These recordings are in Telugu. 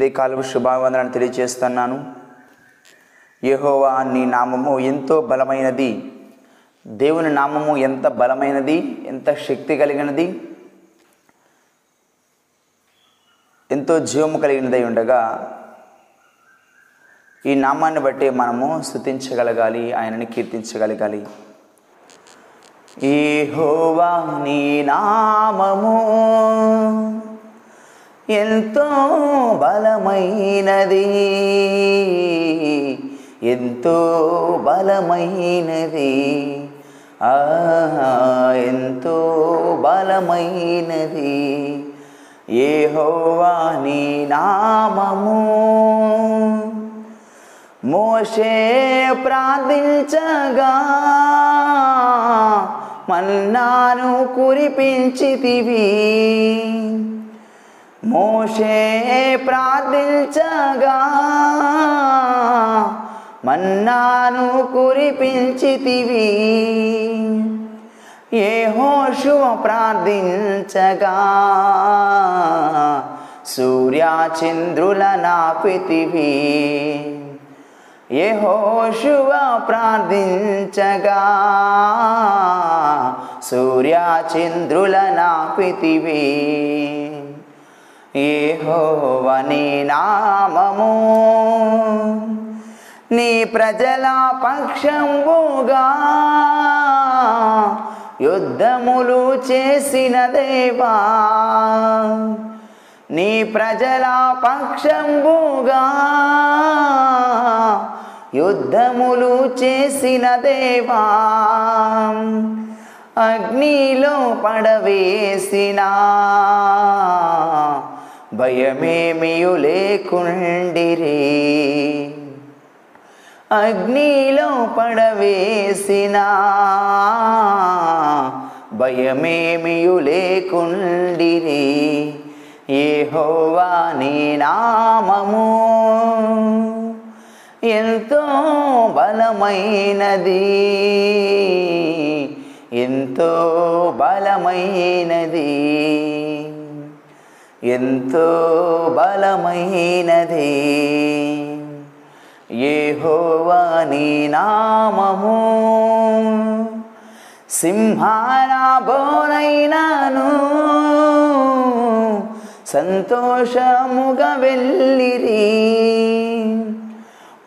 ఉదయకాలపు శుభావందనాన్ని తెలియజేస్తున్నాను. యహోవా నీ నామము ఎంతో బలమైనది. దేవుని నామము ఎంత బలమైనది ఎంత శక్తి కలిగినది. ఎంతో జీవము కలిగినదై ఉండగా ఈ నామాన్ని బట్టి మనము స్థుతించగలగాలి ఆయనని కీర్తించగలగాలి. యెహోవా నీ నామము. ఎంతో బలమైనది. ఎంతో బలమైనది. ఆహా ఎంతో బలమైనది. ఏ నీ నామము. మోషే ప్రార్థించగా మన్నాను కురిపించితివి. మోషే ప్రార్థించగా మన్నాను కురిపించితివి. ఏ హోషువ ప్రార్థించగా సూర్యాచంద్రుల నాపితివి. ఏ హోషువ ప్రార్థించగా సూర్యాచంద్రుల నాపితివి. ఏహోవని నామము. నీ ప్రజల పక్షంబుగా యుద్ధములు చేసిన దేవా. నీ ప్రజల పక్షంబుగా యుద్ధములు చేసిన దేవా. అగ్నిలో పడవేసిన భయమేమియు లేకుండిరి? అగ్నిలో పడవేసిన భయమేమియు లేకుండిరి? ఏహోవా నీ నామము ఎంతో బలమైనది. ఎంతో బలమైనది. ఎంతో బలమైనది. యెహోవా నీ నామము. సింహారాబోనైనాను. సంతోషముగా వెళ్ళిరి.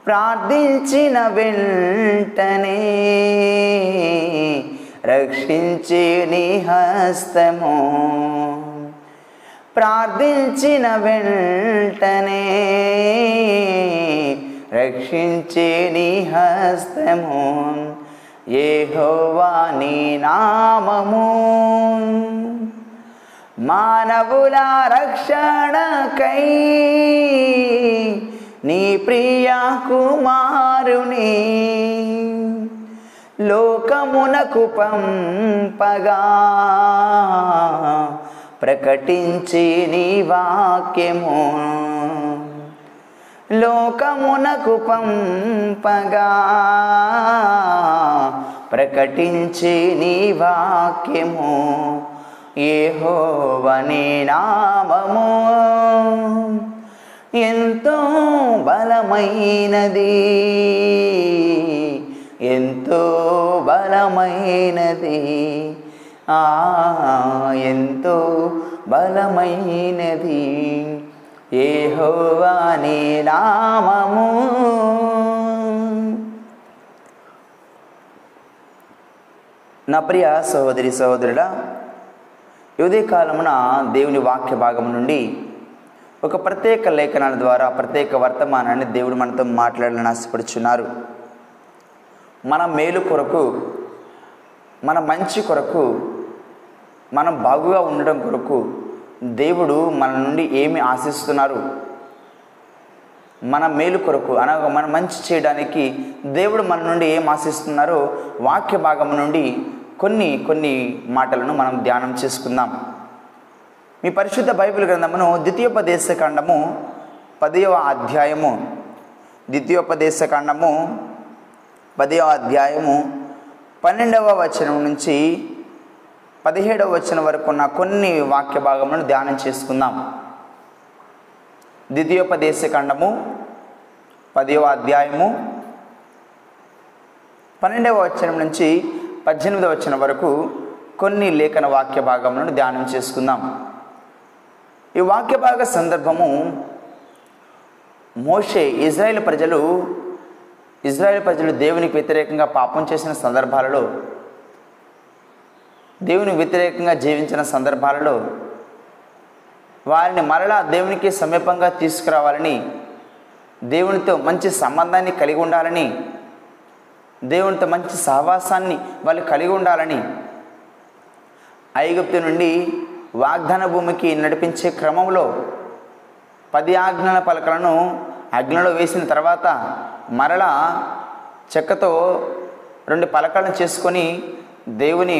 ప్రార్థించిన వెంటనే రక్షించి నీ హస్తము. ప్రార్థించిన వెంటనే రక్షించి నీ హస్తము. ఏహోవా నీ నామము. మానవుల రక్షణకై నీ ప్రియ కుమారుని లోకమునకు పంపగా. ప్రకటించి నీ వాక్యము. లోకమునకు పంపగా ప్రకటించి నీ వాక్యము. ఏహోవని నామము. ఎంతో బలమైనది. ఎంతో బలమైనది. ఎంతో బలమైనది. ఏహోవా నామము. నా ప్రియ సహోదరి సహోదరుడా యువదే కాలమున దేవుని వాక్య భాగం నుండి ఒక ప్రత్యేక లేఖనాల ద్వారా ప్రత్యేక వర్తమానాన్ని దేవుడు మనతో మాట్లాడాలని ఆశపడుచున్నారు. మన మేలు కొరకు మన మంచి కొరకు మనం బాగుగా ఉండడం కొరకు దేవుడు మన నుండి ఏమి ఆశిస్తున్నారు? మన మేలు కొరకు అనగా మన మంచి చేయడానికి దేవుడు మన నుండి ఏం ఆశిస్తున్నారో వాక్య భాగం నుండి కొన్ని కొన్ని మాటలను మనం ధ్యానం చేసుకుందాం. మీ పరిశుద్ధ బైబిల్ గ్రంథమును ద్వితీయోపదేశ కాండము పదవ అధ్యాయము. ద్వితీయోపదేశ కాండము పదవ అధ్యాయము పన్నెండవ వచనం నుంచి పదిహేడవ వచ్చిన వరకు ఉన్న కొన్ని వాక్య భాగములను ధ్యానం చేసుకుందాం. ద్వితీయోపదేశ ఖండము పదవ అధ్యాయము పన్నెండవ వచనం నుంచి పద్దెనిమిదవ వచనం వరకు కొన్ని లేఖన వాక్య భాగములను ధ్యానం చేసుకుందాం. ఈ వాక్య భాగ సందర్భము మోషే ఇజ్రాయెల్ ప్రజలు ఇజ్రాయెల్ ప్రజలు దేవునికి వ్యతిరేకంగా పాపం చేసిన సందర్భాలలో దేవుని వ్యతిరేకంగా జీవించిన సందర్భాలలో వారిని మరలా దేవునికి సమీపంగా తీసుకురావాలని దేవునితో మంచి సంబంధాన్ని కలిగి ఉండాలని దేవునితో మంచి సహవాసాన్ని వాళ్ళు కలిగి ఉండాలని ఐగుప్తు నుండి వాగ్దాన భూమికి నడిపించే క్రమంలో పది ఆజ్ఞల పలకలను అగ్నిలో వేసిన తర్వాత మరలా చెక్కతో రెండు పలకలను చేసుకొని దేవుని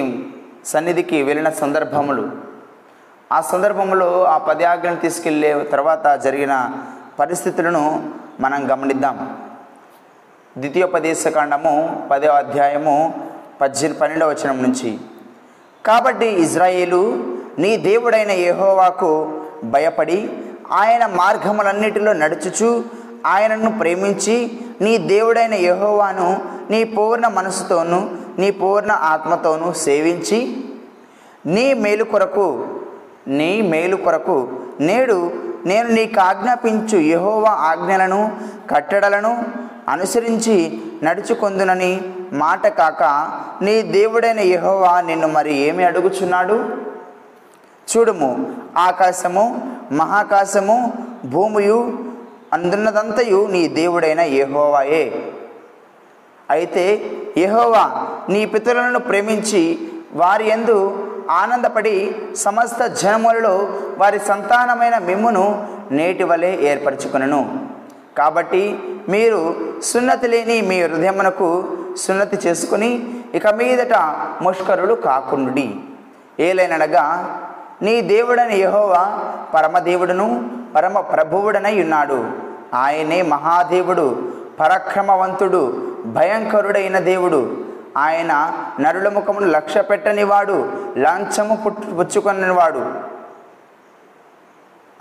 సన్నిధికి వెళ్ళిన సందర్భములు. ఆ సందర్భంలో ఆ పది ఆజ్ఞలను తీసుకెళ్ళే తర్వాత జరిగిన పరిస్థితులను మనం గమనిద్దాం. ద్వితీయోపదేశకాండము పదో అధ్యాయము పద్దెనిమిది పన్నెండవ వచనం నుంచి. కాబట్టి ఇజ్రాయేలు నీ దేవుడైన యహోవాకు భయపడి ఆయన మార్గములన్నిటిలో నడుచుచు ఆయనను ప్రేమించి నీ దేవుడైన యహోవాను నీ పూర్ణ మనసుతోనూ నీ పూర్ణ ఆత్మతోనూ సేవించి నీ మేలు కొరకు నీ మేలు కొరకు నేడు నేను నీకు ఆజ్ఞాపించు యహోవా ఆజ్ఞలను కట్టడలను అనుసరించి నడుచుకొందునని మాట కాక నీ దేవుడైన యహోవా నిన్ను మరి ఏమి అడుగుచున్నాడు? చూడుము ఆకాశము మహాకాశము భూమియు అందున్నదంతయు నీ దేవుడైన యహోవాయే. అయితే యహోవా నీ పితరులను ప్రేమించి వారి యందు ఆనందపడి సమస్త జనములలో వారి సంతానమైన మిమ్మును నేటి వలె ఏర్పరచుకును కాబట్టి మీరు సున్నతి లేని మీ హృదయమునకు సున్నతి చేసుకుని ఇక మీదట ముష్కరుడు కాకుండుడి. ఏలైనడగా నీ దేవుడని యహోవా పరమదేవుడును పరమ ప్రభువుడనై ఉన్నాడు. ఆయనే మహాదేవుడు. పరాక్రమవంతుడు భయంకరుడైన దేవుడు. ఆయన నరుల ముఖమును లక్ష్య పెట్టనివాడు లాంఛము పుట్టు పుచ్చుకొనివాడు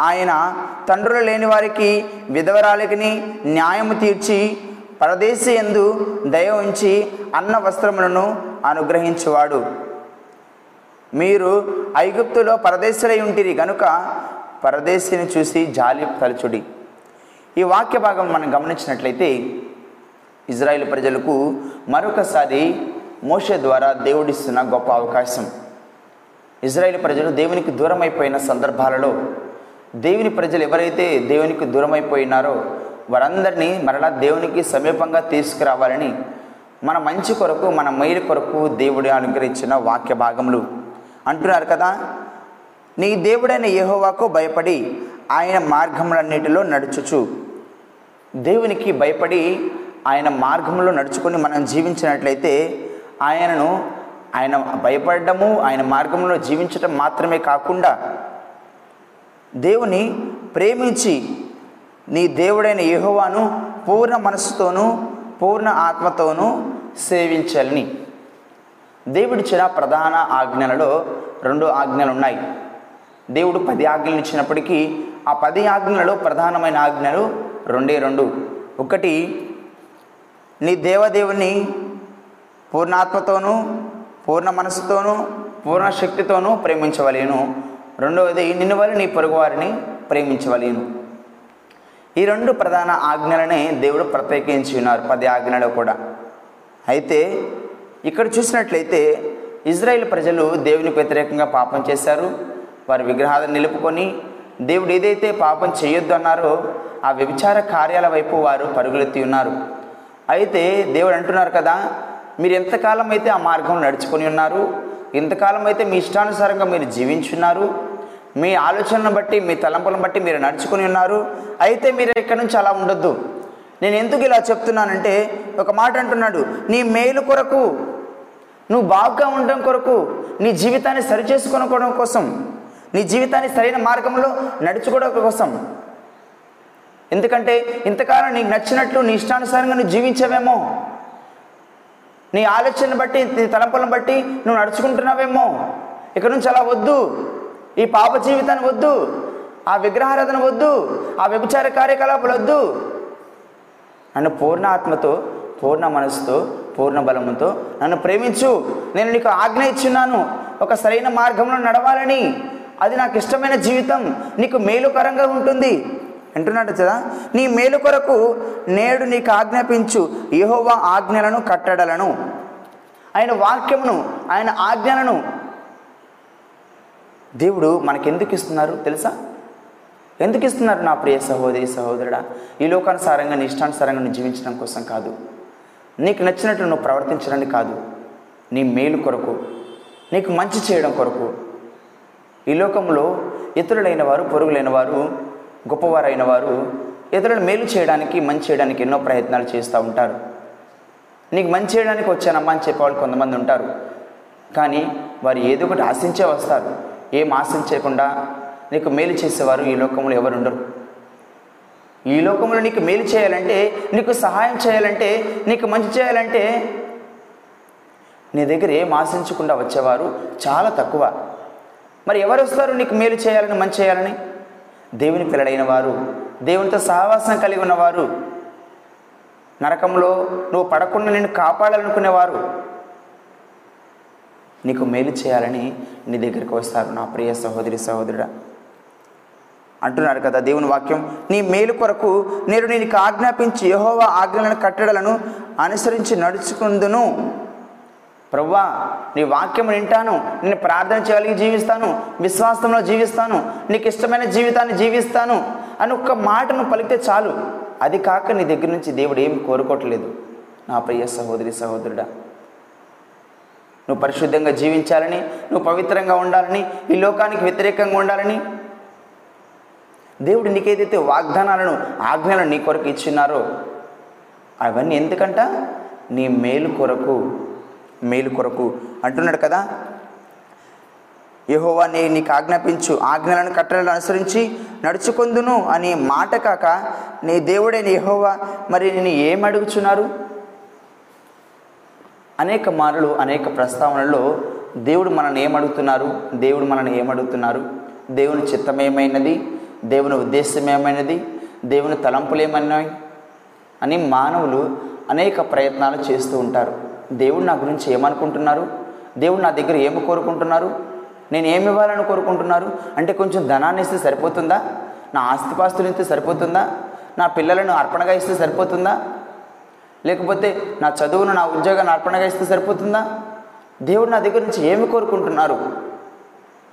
ఆయన తండ్రులు లేని వారికి విధవరాలికిని న్యాయము తీర్చి పరదేశి ఎందు దయ ఉంచి అన్న వస్త్రములను అనుగ్రహించువాడు. మీరు ఐగుప్తులో పరదేశులై ఉంటిరి గనుక పరదేశిని చూసి జాలి తలచుడి. ఈ వాక్య భాగం మనం గమనించినట్లయితే ఇజ్రాయెల్ ప్రజలకు మరొకసారి మోషే ద్వారా దేవుడిస్తున్న గొప్ప అవకాశం. ఇజ్రాయెల్ ప్రజలు దేవునికి దూరమైపోయిన సందర్భాలలో దేవుని ప్రజలు ఎవరైతే దేవునికి దూరమైపోయినారో వారందరినీ మరలా దేవునికి సమీపంగా తీసుకురావాలని మన మంచి కొరకు మన మేలు కొరకు దేవుడు అనుగ్రహించిన వాక్య భాగములు. అంటున్నారు కదా నీ దేవుడైన యహోవాకు భయపడి ఆయన మార్గములన్నిటిలో నడుచుచు. దేవునికి భయపడి ఆయన మార్గంలో నడుచుకొని మనం జీవించినట్లయితే ఆయనను ఆయన భయపడము ఆయన మార్గంలో జీవించడం మాత్రమే కాకుండా దేవుని ప్రేమించి నీ దేవుడైన యహోవాను పూర్ణ మనస్సుతోనూ పూర్ణ ఆత్మతోనూ సేవించాలని. దేవుడిచ్చిన ప్రధాన ఆజ్ఞలలో రెండు ఆజ్ఞలు ఉన్నాయి దేవుడు పది ఆజ్ఞలు ఇచ్చినప్పటికీ ఆ పది ఆజ్ఞలలో ప్రధానమైన ఆజ్ఞలు రెండే రెండు. ఒకటి నీ దేవదేవుని పూర్ణాత్మతోనూ పూర్ణ మనసుతోనూ పూర్ణ శక్తితోనూ ప్రేమించవలేను. రెండవది నిన్ను వల్ల నీ పొరుగువారిని ప్రేమించవలేను. ఈ రెండు ప్రధాన ఆజ్ఞలనే దేవుడు ప్రత్యేకించి ఉన్నారు పది ఆజ్ఞలు కూడా. అయితే ఇక్కడ చూసినట్లయితే ఇజ్రాయెల్ ప్రజలు దేవునికి వ్యతిరేకంగా పాపం చేశారు. వారి విగ్రహాలను నిలుపుకొని దేవుడు ఏదైతే పాపం చేయొద్దు అన్నారో ఆ వ్యభిచార కార్యాల వైపు వారు పరుగులెత్తి ఉన్నారు. అయితే దేవుడు అంటున్నారు కదా మీరు ఎంతకాలం అయితే ఆ మార్గం నడుచుకొని ఉన్నారు? ఇంతకాలం అయితే మీ ఇష్టానుసారంగా మీరు జీవించున్నారు మీ ఆలోచనను బట్టి మీ తలంపులను బట్టి మీరు నడుచుకుని ఉన్నారు? అయితే మీరు ఇక్కడ నుంచి అలా ఉండొద్దు. నేను ఎందుకు ఇలా చెప్తున్నానంటే ఒక మాట అంటున్నాడు నీ మేలు కొరకు నువ్వు బాగా ఉండడం కొరకు నీ జీవితాన్ని సరిచేసుకోవడం కోసం నీ జీవితాన్ని సరైన మార్గంలో నడుచుకోవడం కోసం. ఎందుకంటే ఇంతకాలం నీకు నచ్చినట్లు నీ ఇష్టానుసారంగా నువ్వు జీవించవేమో. నీ ఆలోచనను బట్టి నీ తలంపులను బట్టి నువ్వు నడుచుకుంటున్నావేమో. ఇక్కడ నుంచి అలా వద్దు. ఈ పాప జీవితాన్ని వద్దు. ఆ విగ్రహారాధన వద్దు. ఆ వ్యభిచార కార్యకలాపాలు వద్దు. నన్ను పూర్ణ ఆత్మతో పూర్ణ మనసుతో పూర్ణ బలముతో నన్ను ప్రేమించు. నేను నీకు ఆజ్ఞ ఇచ్చున్నాను. ఒక సరైన మార్గంలో నడవాలని. అది నాకు ఇష్టమైన జీవితం నీకు మేలుకరంగా ఉంటుంది. అంటున్నాడు కదా నీ మేలు కొరకు నేడు నీకు ఆజ్ఞాపించు యహోవా ఆజ్ఞలను కట్టడలను. ఆయన వాక్యమును ఆయన ఆజ్ఞలను దేవుడు మనకెందుకు ఇస్తున్నారు తెలుసా? ఎందుకు ఇస్తున్నారు నా ప్రియ సహోదరి సహోదరుడా? ఈ లోకానుసారంగా నీ ఇష్టానుసారంగా నువ్వు జీవించడం కోసం కాదు. నీకు నచ్చినట్లు నువ్వు ప్రవర్తించడానికి కాదు. నీ మేలు కొరకు నీకు మంచి చేయడం కొరకు ఈ లోకంలో ఇతరులైన వారు పొరుగులైన వారు గొప్పవారైన వారు ఇతరులను మేలు చేయడానికి మంచి చేయడానికి ఎన్నో ప్రయత్నాలు చేస్తూ ఉంటారు. నీకు మంచి చేయడానికి వచ్చానమ్మా అని చెప్పేవాళ్ళు కొంతమంది ఉంటారు. కానీ వారు ఏదో ఒకటి ఆశించే వస్తారు. ఏం ఆశించకుండా నీకు మేలు చేసేవారు ఈ లోకంలో ఎవరు ఉండరు ఈ లోకంలో నీకు మేలు చేయాలంటే నీకు సహాయం చేయాలంటే నీకు మంచి చేయాలంటే నీ దగ్గర ఏం ఆశించకుండా వచ్చేవారు చాలా తక్కువ. మరి ఎవరు వస్తారు? నీకు మేలు చేయాలని మంచి చేయాలని? దేవుని పిల్లడైన వారు దేవునితో సహవాసం కలిగి ఉన్నవారు నరకంలో నువ్వు పడకుండా నేను కాపాడాలనుకునేవారు నీకు మేలు చేయాలని నీ దగ్గరికి వస్తారు. నా ప్రియ సహోదరి సహోదరుడా అంటున్నారు కదా దేవుని వాక్యం. నీ మేలు కొరకు నేను నీకు ఆజ్ఞాపించి యహోవా ఆజ్ఞలను కట్టడలను అనుసరించి నడుచుకుందును. ప్రవ్వా నీ వాక్యం వింటాను నేను ప్రార్థన చేయగలిగి జీవిస్తాను విశ్వాసంలో జీవిస్తాను నీకు ఇష్టమైన జీవితాన్ని జీవిస్తాను అని ఒక్క మాటను పలికితే చాలు. అది కాక నీ దగ్గర నుంచి దేవుడు ఏమి కోరుకోవట్లేదు. నా ప్రియ సహోదరి సహోదరుడా నువ్వు పరిశుద్ధంగా జీవించాలని నువ్వు పవిత్రంగా ఉండాలని ఈ లోకానికి వ్యతిరేకంగా ఉండాలని దేవుడు నీకేదైతే వాగ్దానాలను ఆజ్ఞలను నీ కొరకు ఇచ్చినారో అవన్నీ ఎందుకంట? నీ మేలు కొరకు మేలు కొరకు అంటున్నాడు కదా. యహోవా నీ నీకు ఆజ్ఞాపించు ఆజ్ఞలను కట్టలను అనుసరించి నడుచుకుందును అని మాట కాక నీ దేవుడైన యహోవా మరి నేను ఏం అడుగుచున్నారు? అనేక మార్లు అనేక ప్రస్తావనలో దేవుడు మనల్ని ఏమడుగుతున్నారు దేవుడు మనల్ని ఏమడుగుతున్నారు దేవుని చిత్తం ఏమైనది? దేవుని ఉద్దేశం ఏమైనది? దేవుని తలంపులు ఏమన్నాయి అని మానవులు అనేక ప్రయత్నాలు చేస్తూ ఉంటారు. దేవుడు నా గురించి ఏమనుకుంటున్నారు? దేవుడు నా దగ్గర ఏమి కోరుకుంటున్నారు? నేను ఏమి ఇవ్వాలని కోరుకుంటున్నారు? అంటే కొంచెం ధనాన్ని ఇస్తే సరిపోతుందా? నా ఆస్తిపాస్తులు ఇస్తే సరిపోతుందా? నా పిల్లలను అర్పణగా ఇస్తే సరిపోతుందా? లేకపోతే నా చదువును నా ఉద్యోగాన్ని అర్పణగా ఇస్తే సరిపోతుందా? దేవుడు నా దగ్గర నుంచి ఏమి కోరుకుంటున్నారు?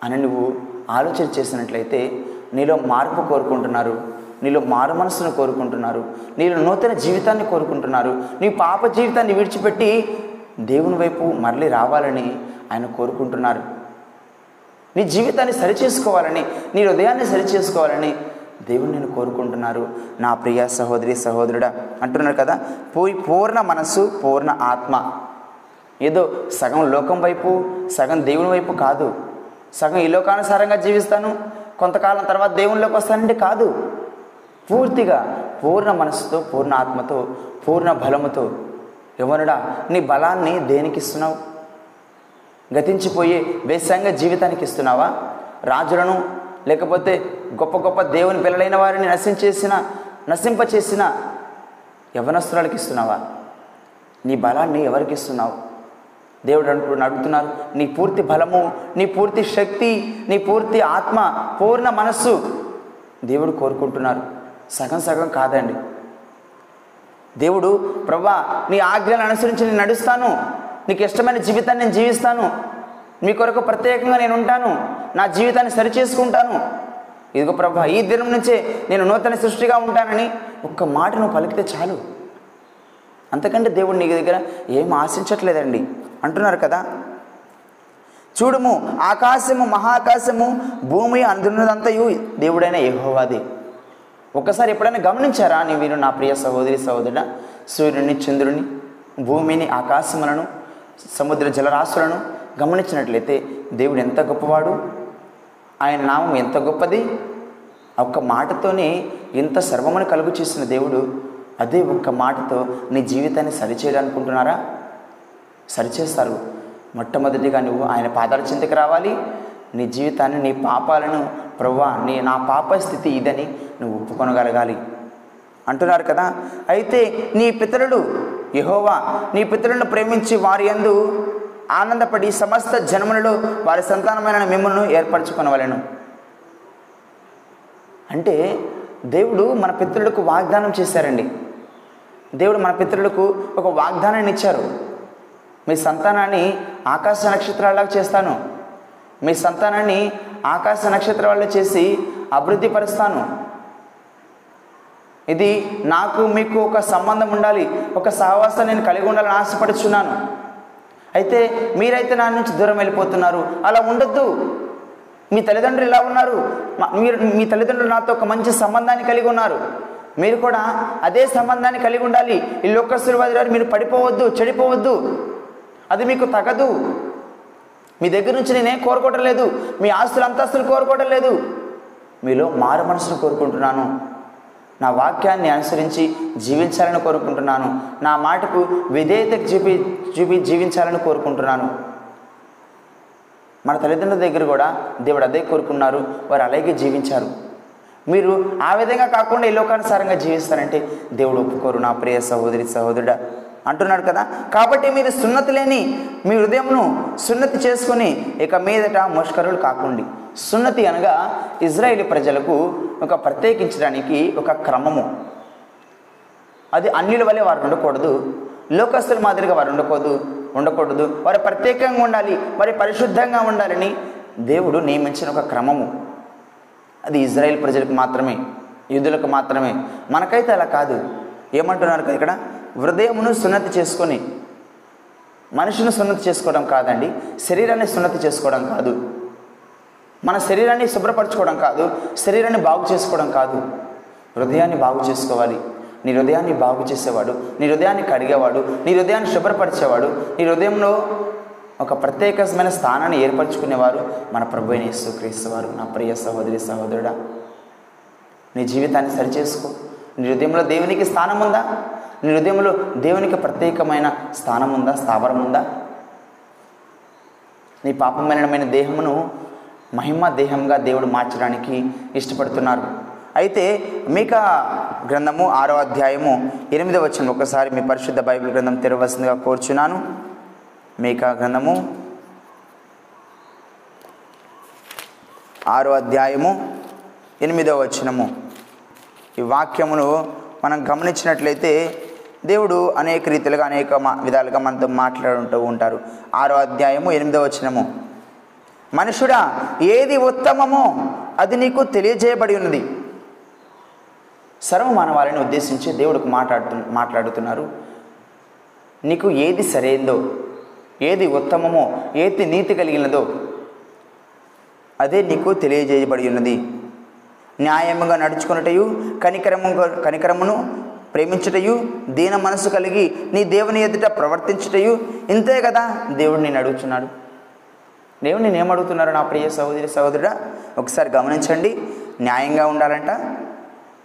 అని నువ్వు ఆలోచన చేసినట్లయితే నీలో మార్పు కోరుకుంటున్నారు. నీలో మారు మనసును కోరుకుంటున్నారు. నీలో నూతన జీవితాన్ని కోరుకుంటున్నారు. నీ పాప జీవితాన్ని విడిచిపెట్టి దేవుని వైపు మరలి రావాలని ఆయన కోరుకుంటున్నారు. నీ జీవితాన్ని సరిచేసుకోవాలని నీ హృదయాన్ని సరిచేసుకోవాలని దేవుని నేను కోరుకుంటున్నారు. నా ప్రియ సహోదరి సహోదరుడా అంటున్నారు కదా పోయి పూర్ణ మనస్సు పూర్ణ ఆత్మ. ఏదో సగం లోకం వైపు సగం దేవుని వైపు కాదు. సగం ఈ లోకానుసారంగా జీవిస్తాను. కొంతకాలం తర్వాత దేవునిలోకి వస్తానంటే కాదు. పూర్తిగా పూర్ణ మనసుతో పూర్ణ ఆత్మతో పూర్ణ బలముతో యవనుడా నీ బలాన్ని దేనికి ఇస్తున్నావు గతించిపోయే వేసంగ జీవితానికి ఇస్తున్నావా రాజులను లేకపోతే గొప్ప గొప్ప దేవుని పిల్లలైన వారిని నశించేసిన నశింపచేసిన యవనస్తురాలకి ఇస్తున్నావా నీ బలాన్ని ఎవరికి ఇస్తున్నావు దేవుడు అంటూ అడుగుతున్నారు నీ పూర్తి బలము నీ పూర్తి శక్తి నీ పూర్తి ఆత్మ పూర్ణ మనస్సు దేవుడు కోరుకుంటున్నారు. సగం సగం కాదండి. దేవుడు ప్రభా నీ ఆజ్ఞలను అనుసరించి నేను నడుస్తాను. నీకు ఇష్టమైన జీవితాన్ని నేను జీవిస్తాను. మీ కొరకు ప్రత్యేకంగా నేను ఉంటాను. నా జీవితాన్ని సరిచేసుకుంటాను. ఇదిగో ప్రభా ఈ దినం నుంచే నేను నూతన సృష్టిగా ఉంటానని ఒక్క మాట నువ్వు పలికితే చాలు. అంతకంటే దేవుడు నీ దగ్గర ఏం ఆశించట్లేదండి. అంటున్నారు కదా. చూడుము ఆకాశము మహాకాశము భూమి అందున్నదంతయు దేవుడైన యహోవాదే. ఒక్కసారి ఎప్పుడైనా గమనించారా? నీ వీరు నా ప్రియ సహోదరి సహోదరుడ సూర్యుని చంద్రుని భూమిని ఆకాశములను సముద్ర జలరాశులను గమనించినట్లయితే దేవుడు ఎంత గొప్పవాడు? ఆయన నామం ఎంత గొప్పది? ఒక్క మాటతోనే ఇంత సర్వమును కలుగు చేసిన దేవుడు అదే ఒక్క మాటతో నీ జీవితాన్ని సరిచేయాలనుకుంటున్నారా? సరిచేస్తారు. మొట్టమొదటిగా నువ్వు ఆయన పాదాల చింతకు రావాలి. నీ జీవితాన్ని నీ పాపాలను ప్రవ్వా నీ నా పాప స్థితి ఇదని నువ్వు ఒప్పుకొనగలగాలి. అంటున్నారు కదా అయితే నీ పితరుడు యహోవా నీ పితరులను ప్రేమించి వారి యందు ఆనందపడి సమస్త జన్మలలో వారి సంతానమైన మిమ్మల్ని ఏర్పరచుకొనవలెను. అంటే దేవుడు మన పితృలకు వాగ్దానం చేశారండి. దేవుడు మన పితృలకు ఒక వాగ్దానాన్ని ఇచ్చారు. మీ సంతానాన్ని ఆకాశ నక్షత్రాలాగా చేస్తాను. మీ సంతానాన్ని ఆకాశ నక్షత్రాలు చేసి అభివృద్ధి పరుస్తాను. ఇది నాకు మీకు ఒక సంబంధం ఉండాలి ఒక సహవాసం నేను కలిగి ఉండాలని ఆశపడుచున్నాను. అయితే మీరైతే నా నుంచి దూరం వెళ్ళిపోతున్నారు. అలా ఉండొద్దు. మీ తల్లిదండ్రులు ఇలా ఉన్నారు. మీరు మీ తల్లిదండ్రులు నాతో ఒక మంచి సంబంధాన్ని కలిగి ఉన్నారు. మీరు కూడా అదే సంబంధాన్ని కలిగి ఉండాలి. ఈ లోకస్తులవాది గారు మీరు పడిపోవద్దు చెడిపోవద్దు. అది మీకు తగదు. మీ దగ్గర నుంచి నేనేం కోరుకోవటం లేదు మీ ఆస్తులు అంతస్తులు కోరుకోవటం లేదు మీలో మారు మనసును కోరుకుంటున్నాను. నా వాక్యాన్ని అనుసరించి జీవించాలని కోరుకుంటున్నాను. నా మాటకు విధేయత చూపి చూపి జీవించాలని కోరుకుంటున్నాను. మన తల్లిదండ్రుల దగ్గర కూడా దేవుడు అదే కోరుకున్నారు. వారు అలాగే జీవించారు. మీరు ఆ విధంగా కాకుండా ఈ లోకానుసారంగా జీవిస్తారంటే దేవుడు ఒప్పుకోరు. నా ప్రియ సహోదరి సహోదరుడా అంటున్నాడు కదా. కాబట్టి మీరు సున్నతి లేని మీ హృదయమును సున్నతి చేసుకుని ఇక మీదట ముష్కరులు కాకండి. సున్నతి అనగా ఇజ్రాయేలీ ప్రజలకు ఒక ప్రత్యేకించడానికి ఒక క్రమము. అది అన్నిల వలె వారు ఉండకూడదు లోకస్తుల మాదిరిగా వారు ఉండకూడదు ఉండకూడదు. వారు ప్రత్యేకంగా ఉండాలి వారి పరిశుద్ధంగా ఉండాలని దేవుడు నియమించిన ఒక క్రమము. అది ఇజ్రాయెల్ ప్రజలకు మాత్రమే యూదులకు మాత్రమే. మనకైతే అలా కాదు. ఏమంటున్నారు కదా ఇక్కడ? హృదయమును సున్నతి చేసుకొని మనిషిని సున్నతి చేసుకోవడం కాదండి శరీరాన్ని సున్నతి చేసుకోవడం కాదు. మన శరీరాన్ని శుభ్రపరచుకోవడం కాదు శరీరాన్ని బాగు చేసుకోవడం కాదు. హృదయాన్ని బాగు చేసుకోవాలి. నీ హృదయాన్ని బాగు చేసేవాడు నీ హృదయాన్ని కడిగేవాడు నీ హృదయాన్ని శుభ్రపరిచేవాడు నీ హృదయంలో ఒక ప్రత్యేకమైన స్థానాన్ని ఏర్పరచుకునేవారు మన ప్రభు అయిన యేసుక్రీస్తు వారు. నా ప్రియ సహోదరి సహోదరుడా నీ జీవితాన్ని సరిచేసుకో. నీ హృదయంలో దేవునికి స్థానం ఉందా? నీ హృదయంలో దేవునికి ప్రత్యేకమైన స్థానం ఉందా స్థావరం ఉందా నీ పాపమలినమైన దేహమును మహిమ దేహంగా దేవుడు మార్చడానికి ఇష్టపడుతున్నారు. అయితే మీక గ్రంథము ఆరో అధ్యాయము ఎనిమిదవ వచ్చిన ఒకసారి మీ పరిశుద్ధ బైబిల్ గ్రంథం తెరవలసిందిగా కోరుచున్నాను. మీక గ్రంథము ఆరో అధ్యాయము ఎనిమిదవ వచనము. ఈ వాక్యమును మనం గమనించినట్లయితే దేవుడు అనేక రీతిలుగా అనేక విధాలుగా మనతో మాట్లాడుతూ ఉంటారు. ఆరో అధ్యాయము ఎనిమిదో వచనము. మనుషుడా ఏది ఉత్తమమో అది నీకు తెలియజేయబడి ఉన్నది. సర్వమానవాళిని ఉద్దేశించి దేవుడికి మాట్లాడుతు మాట్లాడుతున్నారు. నీకు ఏది సరైందో ఏది ఉత్తమమో ఏది నీతి కలిగినదో అదే నీకు తెలియజేయబడి ఉన్నది. న్యాయముగా నడుచుకున్నటయు కనికరము కనికరమును ప్రేమించుటయు దీన మనసు కలిగి నీ దేవుని ఎదుట ప్రవర్తించుటయు. ఇంతే కదా దేవుడు నేను అడుగుతున్నాడు దేవుడు నేను ఏమడుగుతున్నారు నా ప్రియ సహోదరి సహోదరుడా? ఒకసారి గమనించండి. న్యాయంగా ఉండాలంట.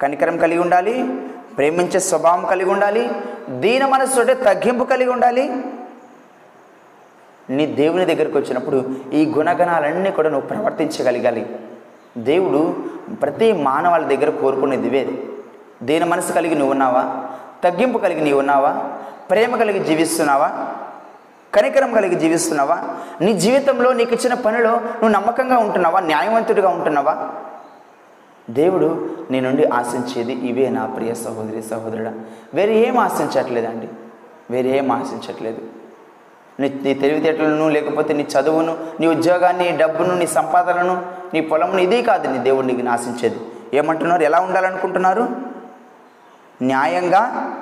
కనికరం కలిగి ఉండాలి. ప్రేమించే స్వభావం కలిగి ఉండాలి. దీన మనస్సు అంటే తగ్గింపు కలిగి ఉండాలి. నీ దేవుని దగ్గరికి వచ్చినప్పుడు ఈ గుణగణాలన్నీ కూడా నువ్వు ప్రవర్తించగలగాలి. దేవుడు ప్రతి మానవాళి దగ్గర కోరుకునేది ఇవే. దీని మనసు కలిగి నువ్వు ఉన్నావా తగ్గింపు కలిగి నీవు ఉన్నావా ప్రేమ కలిగి జీవిస్తున్నావా? కనికరం కలిగి జీవిస్తున్నావా? నీ జీవితంలో నీకు ఇచ్చిన పనిలో నువ్వు నమ్మకంగా ఉంటున్నావా? న్యాయవంతుడిగా ఉంటున్నావా? దేవుడు నీ నుండి ఆశించేది ఇవే నా ప్రియ సహోదరి సహోదరుడా. వేరే ఏం ఆశించట్లేదండి. వేరే ఏం ఆశించట్లేదు. నీ నీ తెలివితేటలను లేకపోతే నీ చదువును నీ ఉద్యోగాన్ని నీ డబ్బును నీ సంపాదనను నీ పొలమును ఇదే కాదు నీ దేవుడు నీకు ఆశించేది. ఏమంటున్నారు? ఎలా ఉండాలనుకుంటున్నారు? న్యాయంగా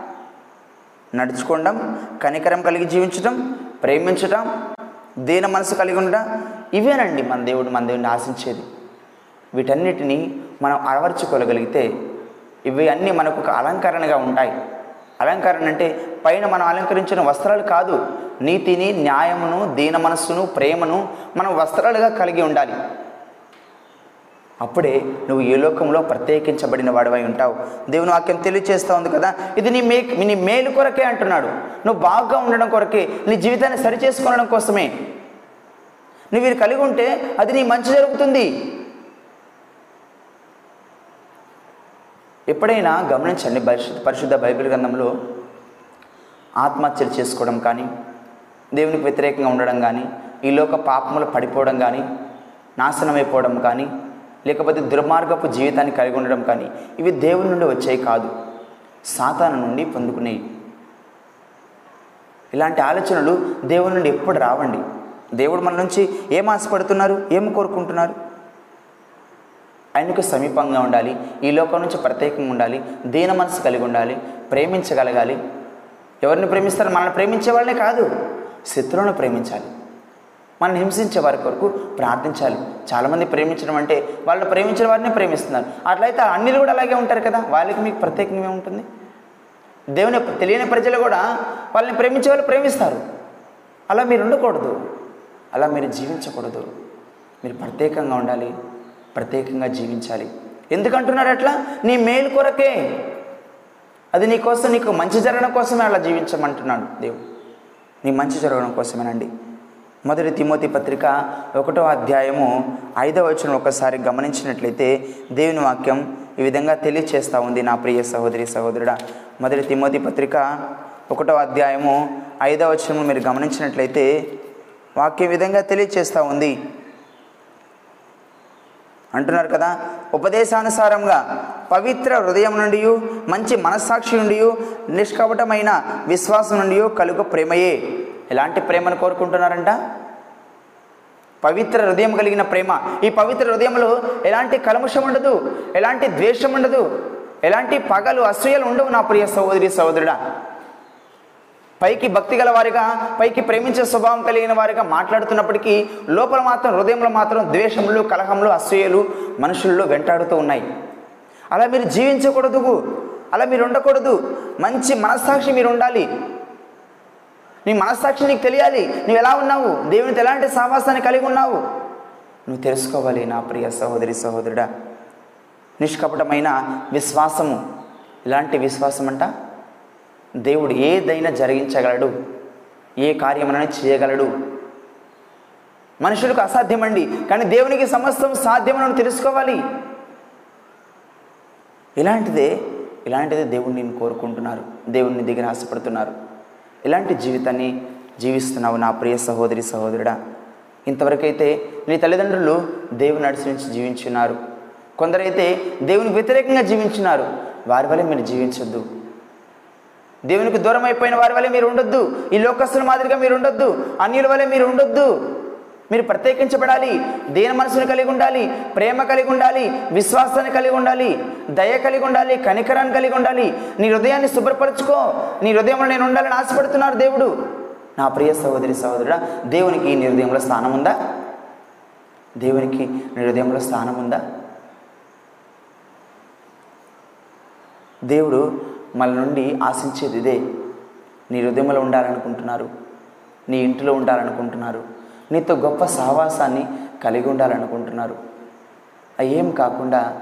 నడుచుకోవడం కనికరం కలిగి జీవించడం ప్రేమించడం దీన మనసు కలిగి ఉండడం ఇవేనండి మన దేవుడు మన దేవుడిని ఆశించేది. వీటన్నిటిని మనం అలవర్చుకోగలిగితే ఇవి అన్నీ మనకు ఒక అలంకరణగా ఉంటాయి. అలంకరణ అంటే పైన మనం అలంకరించిన వస్త్రాలు కాదు నీతిని న్యాయమును దీన మనస్సును ప్రేమను మనం వస్త్రాలుగా కలిగి ఉండాలి. అప్పుడే నువ్వు ఏ లోకంలో ప్రత్యేకించబడిన వాడివై ఉంటావు. దేవుని వాక్యం తెలియచేస్తూ ఉంది కదా? ఇది నీ మే నీ మేలు కొరకే అంటున్నాడు. నువ్వు బాగా ఉండడం కొరకే నీ జీవితాన్ని సరిచేసుకోవడం కోసమే. నువ్వు ఇది కలిగి ఉంటే అది నీ మంచి జరుగుతుంది. ఎప్పుడైనా గమనించండి పరిశుద్ధ పరిశుద్ధ బైబిల్ గ్రంథంలో ఆత్మహత్యలు చేసుకోవడం కానీ దేవునికి వ్యతిరేకంగా ఉండడం కానీ ఈ లోక పాపములు పడిపోవడం కానీ నాశనమైపోవడం కానీ లేకపోతే దుర్మార్గపు జీవితాన్ని కలిగి ఉండడం కానీ ఇవి దేవుని నుండి వచ్చాయి కాదు. సాతాను నుండి పొందుకునేవి. ఇలాంటి ఆలోచనలు దేవుని నుండి ఎప్పుడు రావండి. దేవుడు మన నుంచి ఏం ఆశపడుతున్నారు? ఏం కోరుకుంటున్నారు? ఆయనకు సమీపంగా ఉండాలి. ఈ లోకం నుంచి ప్రత్యేకంగా ఉండాలి. దీన మనసు కలిగి ఉండాలి. ప్రేమించగలగాలి. ఎవరిని ప్రేమిస్తారు మనల్ని ప్రేమించే వాళ్ళనే కాదు. శత్రువులను ప్రేమించాలి. మనల్ని హింసించే వారి కొరకు ప్రార్థించాలి. చాలామంది ప్రేమించడం అంటే వాళ్ళు ప్రేమించిన వారిని ప్రేమిస్తున్నారు. అట్లయితే అన్నిలు కూడా అలాగే ఉంటారు కదా? వాళ్ళకి మీకు ప్రత్యేకంగా ఉంటుంది? దేవుని తెలియని ప్రజలు కూడా వాళ్ళని ప్రేమించే వాళ్ళు ప్రేమిస్తారు. అలా మీరు ఉండకూడదు. అలా మీరు జీవించకూడదు. మీరు ప్రత్యేకంగా ఉండాలి. ప్రత్యేకంగా జీవించాలి. ఎందుకంటున్నారు అట్లా? నీ మేలు కొరకే. అది నీ కోసం నీకు మంచి జరగడం కోసమే అలా జీవించమంటున్నాడు దేవుడు. నీ మంచి జరగడం కోసమేనండి. మొదటి తిమోతి పత్రిక ఒకటో అధ్యాయము ఐదవ వచనం ఒకసారి గమనించినట్లయితే దేవుని వాక్యం ఈ విధంగా తెలియచేస్తూ ఉంది నా ప్రియ సహోదరి సహోదరుడా. మొదటి తిమోతి పత్రిక ఒకటో అధ్యాయము ఐదవ వచనము మీరు గమనించినట్లయితే వాక్యం విధంగా తెలియచేస్తూ ఉంది. అంటున్నారు కదా ఉపదేశానుసారంగా పవిత్ర హృదయం నుండి మంచి మనస్సాక్షి నుండి నిష్కపటమైన విశ్వాసం నుండి కలుగు ప్రేమయే. ఎలాంటి ప్రేమను కోరుకుంటున్నారంట? పవిత్ర హృదయం కలిగిన ప్రేమ. ఈ పవిత్ర హృదయంలో ఎలాంటి కలముషం ఉండదు ఎలాంటి ద్వేషం ఉండదు ఎలాంటి పగలు అసూయలు ఉండవు నా ప్రియ సహోదరి సహోదరుడా. పైకి భక్తి గల వారిగా పైకి ప్రేమించే స్వభావం కలిగిన వారిగా మాట్లాడుతున్నప్పటికీ లోపల మాత్రం హృదయంలో మాత్రం ద్వేషములు కలహములు అసూయలు మనుషుల్లో వెంటాడుతూ ఉన్నాయి. అలా మీరు జీవించకూడదు అలా మీరు ఉండకూడదు. మంచి మనస్సాక్షి మీరు ఉండాలి. నీ మనస్సాక్షి నీకు తెలియాలి. నువ్వు ఎలా ఉన్నావు? దేవునితో ఎలాంటి సావాసాన్ని కలిగి ఉన్నావు? నువ్వు తెలుసుకోవాలి నా ప్రియ సహోదరి సహోదరుడా. నిష్కపటమైన విశ్వాసము. ఇలాంటి విశ్వాసం అంట దేవుడు ఏదైనా జరిగించగలడు. ఏ కార్యమైనా చేయగలడు. మనుషులకు అసాధ్యమండి. కానీ దేవునికి సమస్తం సాధ్యమని తెలుసుకోవాలి. ఇలాంటిదే ఇలాంటిదే దేవుణ్ణి నేను కోరుకుంటున్నారు? దేవుడిని దగ్గర ఆశపడుతున్నారు? ఇలాంటి జీవితాన్ని జీవిస్తున్నావు నా ప్రియ సహోదరి సహోదరుడా. ఇంతవరకైతే నీ తల్లిదండ్రులు దేవుని అనుసరించి జీవించున్నారు. కొందరైతే దేవునికి వ్యతిరేకంగా జీవించున్నారు. వారి వల్ల మీరు జీవించొద్దు. దేవునికి దూరం అయిపోయిన వారి వల్ల మీరు ఉండొద్దు. ఈ లోకస్తుల మాదిరిగా మీరు ఉండొద్దు. అన్యుల వల్ల మీరు ఉండొద్దు. మీరు ప్రత్యేకించబడాలి. దేని మనసును కలిగి ఉండాలి ప్రేమ కలిగి ఉండాలి విశ్వాసాన్ని కలిగి ఉండాలి దయ కలిగి ఉండాలి కనికరాన్ని కలిగి ఉండాలి. నీ హృదయాన్ని శుభ్రపరచుకో. నీ హృదయంలో నేను ఉండాలని ఆశపడుతున్నారు దేవుడు. నా ప్రియ సహోదరి సహోదరుడా దేవునికి నీ హృదయంలో స్థానం ఉందా? దేవునికి నీ హృదయంలో స్థానం ఉందా? దేవుడు మన నుండి ఆశించేది ఇదే. నీ హృదయంలో ఉండాలనుకుంటున్నారు. నీ ఇంటిలో ఉండాలనుకుంటున్నారు. నీతో గొప్ప సహవాసాన్ని కలిగి ఉండాలనుకుంటున్నారు. అవి ఏం కాకుండా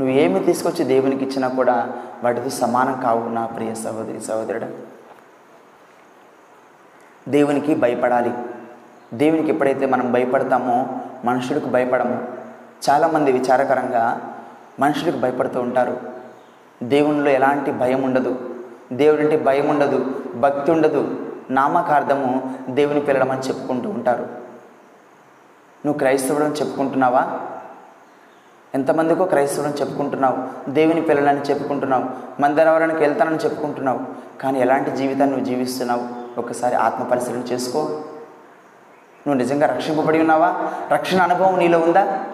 నువ్వు ఏమి తీసుకొచ్చి దేవునికి ఇచ్చినా కూడా వాటితో సమానం కావు నా ప్రియ సహోదరి సహోదరుడు. దేవునికి భయపడాలి. దేవునికి ఎప్పుడైతే మనం భయపడతామో మనుషులకు భయపడము. చాలామంది విచారకరంగా మనుషులకు భయపడుతూ ఉంటారు. దేవునిలో ఎలాంటి భయం ఉండదు. దేవుడంటే భయం ఉండదు భక్తి ఉండదు. నామకార్థము దేవుని పిల్లడం అని చెప్పుకుంటూ ఉంటారు. నువ్వు క్రైస్తవుడు అని చెప్పుకుంటున్నావా? ఎంతమందికో క్రైస్తవుడు అని చెప్పుకుంటున్నావు. దేవుని పిల్లలని చెప్పుకుంటున్నావు. మందరవరానికి వెళ్తానని చెప్పుకుంటున్నావు. కానీ ఎలాంటి జీవితాన్ని నువ్వు జీవిస్తున్నావు? ఒకసారి ఆత్మ పరిశీలన చేసుకో. నువ్వు నిజంగా రక్షింపబడి ఉన్నావా? రక్షణ అనుభవం నీలో ఉందా?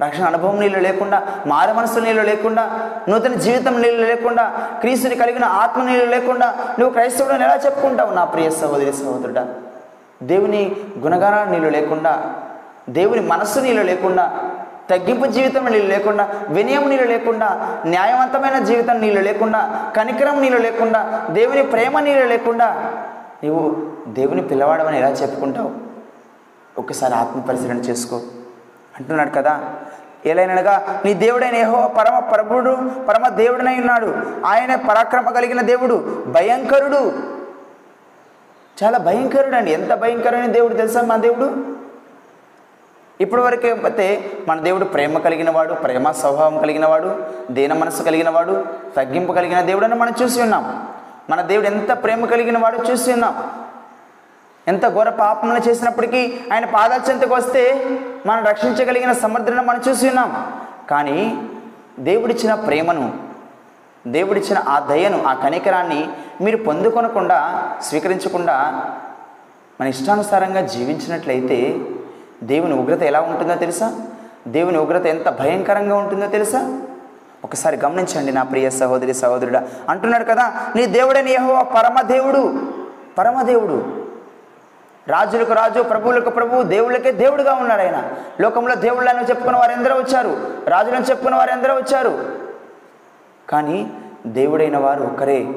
రక్షణ అనుభవం నీళ్ళు లేకుండా మార మనసు నీళ్ళు లేకుండా నూతన జీవితం నీళ్ళు లేకుండా క్రీస్తుని కలిగిన ఆత్మ నీళ్ళు లేకుండా నువ్వు క్రైస్తవుడు ఎలా చెప్పుకుంటావు నా ప్రియ సహోదరి సహోదరుడా? దేవుని గుణగానాలు నీళ్ళు లేకుండా దేవుని మనస్సు నీళ్ళు లేకుండా తగ్గింపు జీవితం నీళ్ళు లేకుండా వినయం నీళ్ళు లేకుండా న్యాయవంతమైన జీవితం నీళ్ళు లేకుండా కనికరం నీళ్ళు లేకుండా దేవుని ప్రేమ నీళ్ళు లేకుండా నీవు దేవుని పిల్లవాడమని ఎలా చెప్పుకుంటావు? ఒకసారి ఆత్మ పరిశీలన చేసుకో. అంటున్నాడు కదా. ఏలైనగా నీ దేవుడైన ఏహో పరమ ప్రభుడు పరమ దేవుడనై ఉన్నాడు. ఆయనే పరాక్రమ కలిగిన దేవుడు భయంకరుడు. చాలా భయంకరుడు అండి ఎంత భయంకరమైన దేవుడు తెలుసా మా దేవుడు? ఇప్పటివరకు అయితే మన దేవుడు ప్రేమ కలిగిన వాడు ప్రేమ స్వభావం కలిగిన వాడు దీన మనసు కలిగిన వాడు తగ్గింపు కలిగిన దేవుడని మనం చూసి ఉన్నాం. మన దేవుడు ఎంత ప్రేమ కలిగిన వాడు చూసి ఉన్నాం. ఎంత ఘోర పాపములు చేసినప్పటికీ ఆయన పాదాల చెంతకు వస్తే మనం రక్షించగలిగిన సమర్థులను మనం చూసి ఉన్నాం. కానీ దేవుడిచ్చిన ప్రేమను దేవుడిచ్చిన ఆ దయను ఆ కనికరాన్ని మీరు పొందుకొనకుండా స్వీకరించకుండా మన ఇష్టానుసారంగా జీవించినట్లయితే దేవుని ఉగ్రత ఎలా ఉంటుందో తెలుసా? దేవుని ఉగ్రత ఎంత భయంకరంగా ఉంటుందో తెలుసా? ఒకసారి గమనించండి నా ప్రియ సహోదరి సహోదరుడా. అంటున్నాడు కదా నీ దేవుడని యెహోవా పరమదేవుడు పరమదేవుడు రాజులకు రాజు ప్రభువులకు ప్రభువు దేవుళ్ళకే దేవుడుగా ఉన్నాడు ఆయన. లోకంలో దేవుళ్ళని చెప్పుకున్న వారు ఎందరో వచ్చారు. రాజులను చెప్పుకున్న వారు ఎందరో వచ్చారు. కానీ దేవుడైన వారు ఒక్కరే.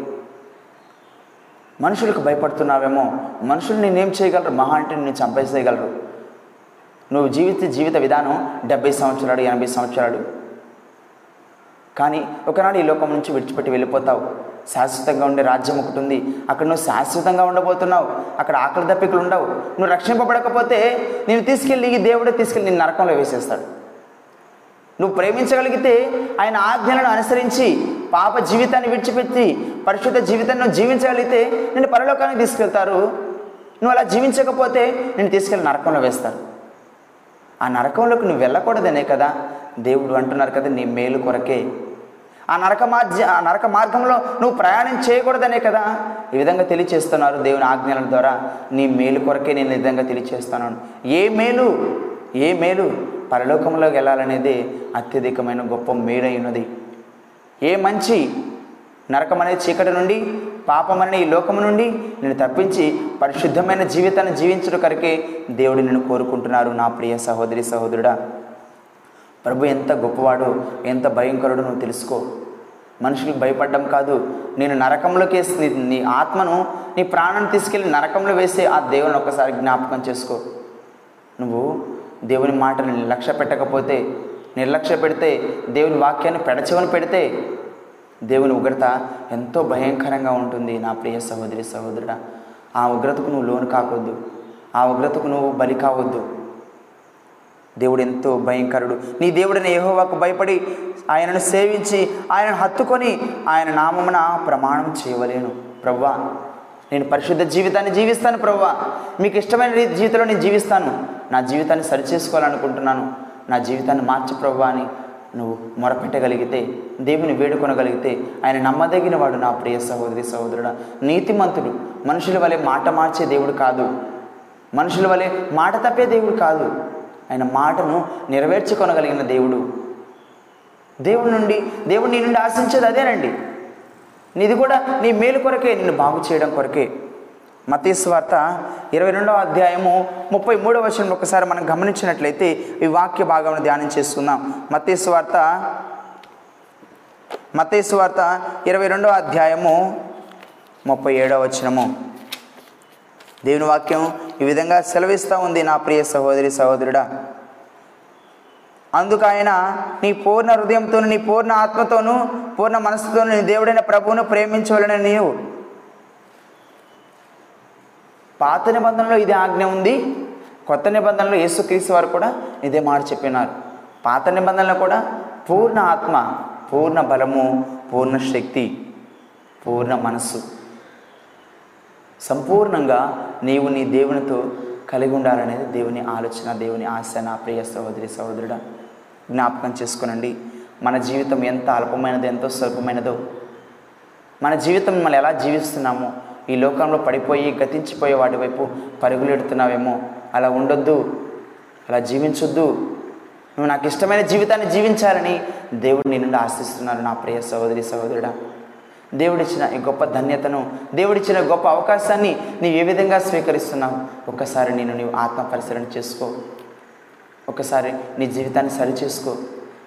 మనుషులకు భయపడుతున్నావేమో? మనుషులు నేనేం చేయగలరు? మహా అంటే నేను చంపేసేయగలరు. నువ్వు జీవిత జీవిత విధానం డెబ్బై సంవత్సరాలు ఎనభై సంవత్సరాలు. కానీ ఒకనాడు ఈ లోకం నుంచి విడిచిపెట్టి వెళ్ళిపోతావు. శాశ్వతంగా ఉండే రాజ్యం ఒకటి ఉంది. అక్కడ నువ్వు శాశ్వతంగా ఉండబోతున్నావు. అక్కడ ఆకలి దప్పికలు ఉండవు. నువ్వు రక్షింపబడకపోతే నేను తీసుకెళ్ళి ఈ దేవుడే తీసుకెళ్ళి నేను నరకంలో వేసేస్తాడు. నువ్వు ప్రేమించగలిగితే ఆయన ఆజ్ఞలను అనుసరించి పాప జీవితాన్ని విడిచిపెట్టి పరిశుద్ధ జీవితాన్ని నువ్వు జీవించగలిగితే నేను పరలోకానికి తీసుకెళ్తారు. నువ్వు అలా జీవించకపోతే నేను తీసుకెళ్ళి నరకంలో వేస్తారు. ఆ నరకంలోకి నువ్వు వెళ్ళకూడదనే కదా. దేవుడు అంటున్నారు కదా నీ మేలు కొరకే. ఆ నరక మార్గ ఆ నరక మార్గంలో నువ్వు ప్రయాణం చేయకూడదనే కదా? ఈ విధంగా తెలియచేస్తున్నారు దేవుని ఆజ్ఞల ద్వారా. నీ మేలు కొరకే నేను ఈ విధంగా తెలియచేస్తున్నాను. ఏ మేలు? ఏ మేలు? పరలోకంలోకి వెళ్ళాలనేది అత్యధికమైన గొప్ప మేలైనది. ఏ మంచి? నరకం అనే చీకటి నుండి పాపం అనే ఈ లోకము నుండి నేను తప్పించి పరిశుద్ధమైన జీవితాన్ని జీవించడం కరికే దేవుడు నేను కోరుకుంటున్నారు నా ప్రియ సహోదరి సహోదరుడా. ప్రభు ఎంత గొప్పవాడో ఎంత భయంకరుడో నువ్వు తెలుసుకో. మనుషులకు భయపడడం కాదు నేను నరకంలోకి వేసి నీ నీ ఆత్మను నీ ప్రాణాన్ని తీసుకెళ్ళి నరకంలో వేసే ఆ దేవుని ఒకసారి జ్ఞాపకం చేసుకో. నువ్వు దేవుని మాటను నిర్లక్ష్య పెట్టకపోతే నిర్లక్ష్య పెడితే దేవుని వాక్యాన్ని పెడచెవని పెడితే దేవుని ఉగ్రత ఎంతో భయంకరంగా ఉంటుంది. నా ప్రియ సహోదరి సహోదరుడా ఆ ఉగ్రతకు నువ్వు లోను కాకొద్దు ఆ ఉగ్రతకు నువ్వు బలి కావద్దు. దేవుడు ఎంతో భయంకరుడు. నీ దేవుడిని ఏహోవాకు భయపడి ఆయనను సేవించి ఆయనను హత్తుకొని ఆయన నామమున ప్రమాణం చేయవలేను. ప్రవ్వా నేను పరిశుద్ధ జీవితాన్ని జీవిస్తాను ప్రవ్వా. మీకు ఇష్టమైన జీవితంలో నేను జీవిస్తాను. నా జీవితాన్ని సరిచేసుకోవాలనుకుంటున్నాను. నా జీవితాన్ని మార్చి ప్రవ్వా అని నువ్వు మొరపెట్టగలిగితే దేవుని వేడుకొనగలిగితే ఆయన నమ్మదగిన వాడు నా ప్రియ సహోదరి సహోదరుడు. నీతిమంతుడు మనుషుల వలె మాట మార్చే దేవుడు కాదు. మనుషుల వలె మాట తప్పే దేవుడు కాదు. ఆయన మాటను నెరవేర్చుకొనగలిగిన దేవుడు. దేవుడి నుండి దేవుడు నీ నుండి ఆశించేది అదేనండి. నీది కూడా నీ మేలు కొరకే నిన్ను బాగు చేయడం కొరకే. మతీశ్వార్త ఇరవై రెండవ అధ్యాయము ముప్పై మూడవ వచనం ఒకసారి మనం గమనించినట్లయితే ఈ వాక్య భాగం ధ్యానం చేస్తున్నాం. మతీశ్వార్త మతేశ్వార్త ఇరవై రెండవ అధ్యాయము ముప్పై ఏడవ వచనము. దేవుని వాక్యం ఈ విధంగా సెలవిస్తూ ఉంది నా ప్రియ సహోదరి సహోదరుడా. అందుకు ఆయన నీ పూర్ణ హృదయంతోను నీ పూర్ణ ఆత్మతోనూ పూర్ణ మనసుతోను నీ దేవుడైన ప్రభువును ప్రేమించవలని నీవు. పాత నిబంధనలో ఇదే ఆజ్ఞ ఉంది. కొత్త నిబంధనలో యేసుక్రీస్తు వారు కూడా ఇదే మాట చెప్పినారు. పాత నిబంధనలో కూడా పూర్ణ ఆత్మ పూర్ణ బలము పూర్ణ శక్తి పూర్ణ మనస్సు. సంపూర్ణంగా నీవు నీ దేవునితో కలిగి ఉండాలనేది దేవుని ఆలోచన దేవుని ఆశ నా ప్రియ సహోదరి సహోదరుడ. జ్ఞాపకం చేసుకునండి. మన జీవితం ఎంత అల్పమైనదో ఎంతో స్వల్పమైనదో మన జీవితం మనం ఎలా జీవిస్తున్నామో ఈ లోకంలో పడిపోయి గతించిపోయే వాటి వైపు పరుగులెడుతున్నావేమో అలా ఉండొద్దు అలా జీవించొద్దు. నువ్వు నాకు ఇష్టమైన జీవితాన్ని జీవించాలని దేవుడు నిన్ను ఆశిస్తున్నాను నా ప్రియ సహోదరి సహోదరుడా. దేవుడిచ్చిన ఈ గొప్ప ధన్యతను దేవుడిచ్చిన గొప్ప అవకాశాన్ని నీవు ఏ విధంగా స్వీకరిస్తున్నావు? ఒక్కసారి నేను నీవు ఆత్మ పరిశీలన చేసుకో. ఒకసారి నీ జీవితాన్ని సరిచేసుకో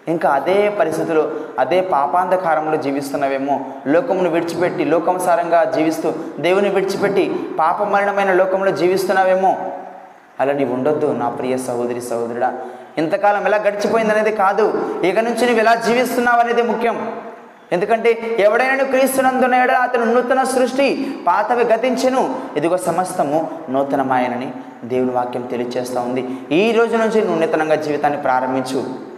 ఇంకా అదే పరిస్థితిలో అదే పాపాంధకారంలో జీవిస్తున్నావేమో లోకమును విడిచిపెట్టి లోకంసారంగా జీవిస్తూ దేవుని విడిచిపెట్టి పాపమరణమైన లోకంలో జీవిస్తున్నావేమో? అలా నీవు ఉండొద్దు నా ప్రియ సహోదరి సహోదరుడా. ఇంతకాలం ఎలా గడిచిపోయింది అనేది కాదు ఇక నుంచి నువ్వు ఎలా జీవిస్తున్నావు అనేది ముఖ్యం. ఎందుకంటే ఎవడైనా నువ్వు అతను నూతన సృష్టి పాతవి గతించెను. ఇదిగో సమస్తము నూతనమాయనని దేవుని వాక్యం తెలియజేస్తూ ఉంది. ఈ రోజు నుంచి నువ్వు నూతనంగా జీవితాన్ని ప్రారంభించు.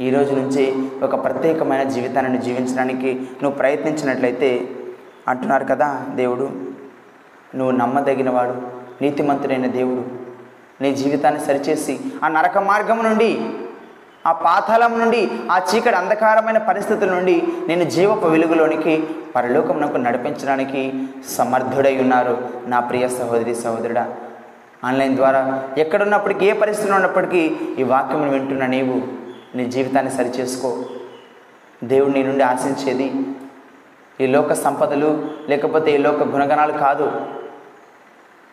ఈ రోజు నుంచి ఒక ప్రత్యేకమైన జీవితాన్ని జీవించడానికి నువ్వు ప్రయత్నించినట్లయితే అంటున్నారు కదా దేవుడు నువ్వు నమ్మదగినవాడు నీతిమంతుడైన దేవుడు. నీ జీవితాన్ని సరిచేసి ఆ నరక మార్గం నుండి ఆ పాతాళం నుండి ఆ చీకటి అంధకారమైన పరిస్థితుల నుండి నేను జీవపు వెలుగులోనికి పరలోకమునకు నడిపించడానికి సమర్థుడై ఉన్నారు. నా ప్రియ సహోదరి సహోదరుడా ఆన్లైన్ ద్వారా ఎక్కడున్నప్పటికీ ఏ పరిస్థితిలో ఉన్నప్పటికీ ఈ వాక్యం వింటున్న నీవు నీ జీవితాన్ని సరిచేసుకో. దేవుడు నీ నుండి ఆశించేది ఈ లోక సంపదలు లేకపోతే ఈ లోక గుణగణాలు కాదు.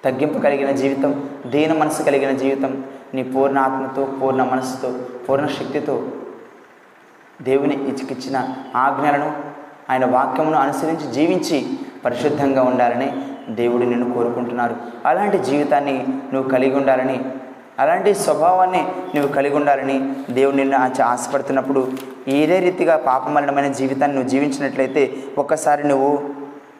తగ్గింపు కలిగిన జీవితం దీన మనసు కలిగిన జీవితం నీ పూర్ణ ఆత్మతో పూర్ణ మనసుతో పూర్ణ శక్తితో దేవుని ఇచ్చికిచ్చిన ఆజ్ఞలను ఆయన వాక్యమును అనుసరించి జీవించి పరిశుద్ధంగా ఉండాలని దేవుడు నిన్ను కోరుకుంటున్నారు. అలాంటి జీవితాన్ని నువ్వు కలిగి ఉండాలని అలాంటి స్వభావాన్ని నువ్వు కలిగి ఉండాలని దేవుడు నిన్ను ఆశపడుతున్నప్పుడు ఇదే రీతిగా పాపమలనమైన జీవితాన్ని నువ్వు జీవించినట్లయితే ఒక్కసారి నువ్వు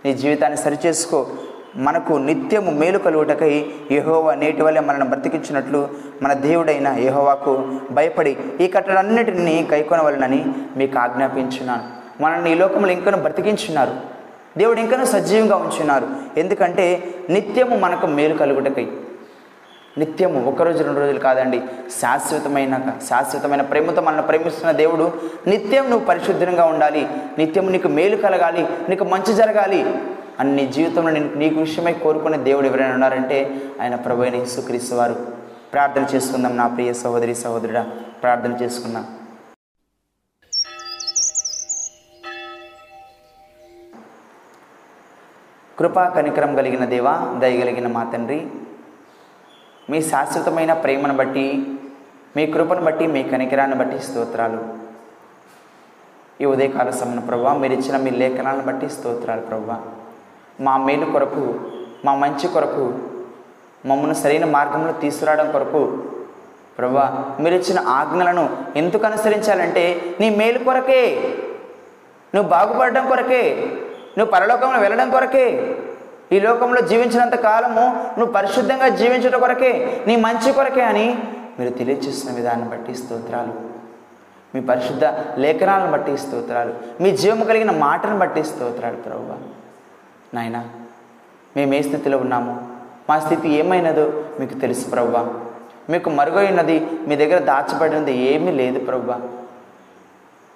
నీ జీవితాన్ని సరిచేసుకో. మనకు నిత్యము మేలు కలుగుటకై యహోవా నేటి వల్లే మనల్ని బ్రతికించినట్లు మన దేవుడైన యహోవాకు భయపడి ఈ కట్టడన్నిటిని కైకొనవలనని మీకు ఆజ్ఞాపించున్నాను మనల్ని ఈ లోకంలో ఇంకనూ బ్రతికించున్నారు దేవుడు ఇంకనూ సజీవంగా ఉంచున్నారు ఎందుకంటే నిత్యము మనకు మేలు కలుగుటకై. నిత్యము ఒకరోజు రెండు రోజులు కాదండి. శాశ్వతమైన శాశ్వతమైన ప్రేమతో మనల్ని ప్రేమిస్తున్న దేవుడు నిత్యం నువ్వు పరిశుద్ధంగా ఉండాలి. నిత్యం నీకు మేలు కలగాలి. నీకు మంచి జరగాలి. అని నీ జీవితంలో నేను నీకు విషయమై కోరుకునే దేవుడు ఎవరైనా ఉన్నారంటే ఆయన ప్రభు అయిన యేసుక్రీస్తు వారు. ప్రార్థన చేసుకుందాం నా ప్రియ సహోదరి సహోదరుడా ప్రార్థన చేసుకుందాం. కృపా కనికరం కలిగిన దేవా దయగలిగిన మా తండ్రి మీ శాశ్వతమైన ప్రేమను బట్టి మీ కృపను బట్టి మీ కనికరాన్ని బట్టి స్తోత్రాలు. ఈ ఉదయకాల సమయం ప్రభా మీరు ఇచ్చిన మీ లేఖనాలను బట్టి స్తోత్రాలు ప్రభావ మా మేలు కొరకు మా మంచి కొరకు మమ్మల్ని సరైన మార్గంలో తీసుకురావడం కొరకు. ప్రభా మీరు ఇచ్చిన ఆజ్ఞలను ఎందుకు అనుసరించాలంటే నీ మేలు కొరకే. నువ్వు బాగుపడడం కొరకే. నువ్వు పరలోకంలో వెళ్ళడం కొరకే. ఈ లోకంలో జీవించినంత కాలము నువ్వు పరిశుద్ధంగా జీవించడం కొరకే. నీ మంచి కొరకే అని మీరు తెలియచేసిన విధానం బట్టి స్తోత్రాలు. మీ పరిశుద్ధ లేఖనాలను బట్టి స్తోత్రాలు. మీ జీవము కలిగిన మాటను బట్టి స్తోత్రాలు ప్రభు. నాయన మేము ఏ స్థితిలో ఉన్నామో మా స్థితి ఏమైనదో మీకు తెలుసు ప్రవ్వా. మీకు మరుగైనది మీ దగ్గర దాచబడినది ఏమీ లేదు ప్రవ్వా.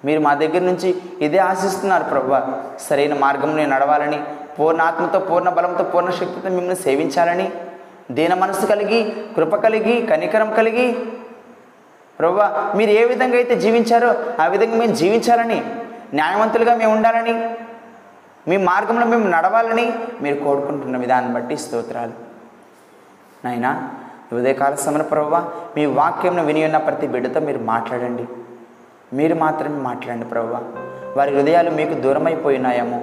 మీరు మా దగ్గర నుంచి ఇదే ఆశిస్తున్నారు ప్రవ్వా. సరైన మార్గంలో నడవాలని పూర్ణాత్మతో పూర్ణ బలంతో పూర్ణ శక్తితో మిమ్మల్ని సేవించాలని దీన మనసు కలిగి కృప కలిగి కనికరం కలిగి. ప్రవ్వా మీరు ఏ విధంగా అయితే జీవించారో ఆ విధంగా మేము జీవించాలని న్యాయవంతులుగా మేము ఉండాలని మీ మార్గంలో మేము నడవాలని మీరు కోరుకుంటున్న విధానం బట్టి స్తోత్రాలు. నాయనా ఉదయకాల సమన ప్రభావ మీ వాక్యంను విని ఉన్న ప్రతి బిడ్డతో మీరు మాట్లాడండి. మీరు మాత్రమే మాట్లాడండి ప్రభావ వారి హృదయాలు మీకు దూరమైపోయినాయేమో.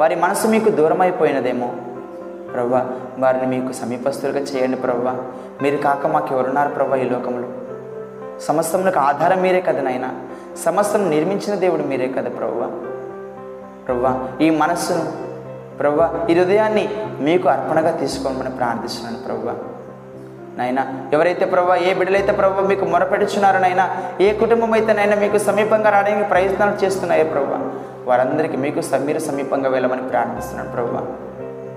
వారి మనసు మీకు దూరమైపోయినదేమో. ప్రభు వారిని మీకు సమీపస్తులుగా చేయండి ప్రభు మీరు కాక మాకు ఎవరున్నారు ప్రభు ఈ లోకంలో? సమస్తములకు ఆధారం మీరే కదా నాయన. సమస్తం నిర్మించిన దేవుడు మీరే కదా ప్రభు ప్రభు ఈ మనస్సును ప్రభా ఈ హృదయాన్ని మీకు అర్పణగా తీసుకోమని ప్రార్థిస్తున్నాను ప్రభు. నైనా ఎవరైతే ప్రభావ ఏ బిడ్డలైతే ప్రభావ మీకు మొరపెడుచున్నారనైనా ఏ కుటుంబం అయితే నైనా మీకు సమీపంగా రావడానికి ప్రయత్నాలు చేస్తున్నాయో ప్రభావ వారందరికీ మీకు స- మీరు సమీపంగా వెళ్ళమని ప్రార్థిస్తున్నాను ప్రభావ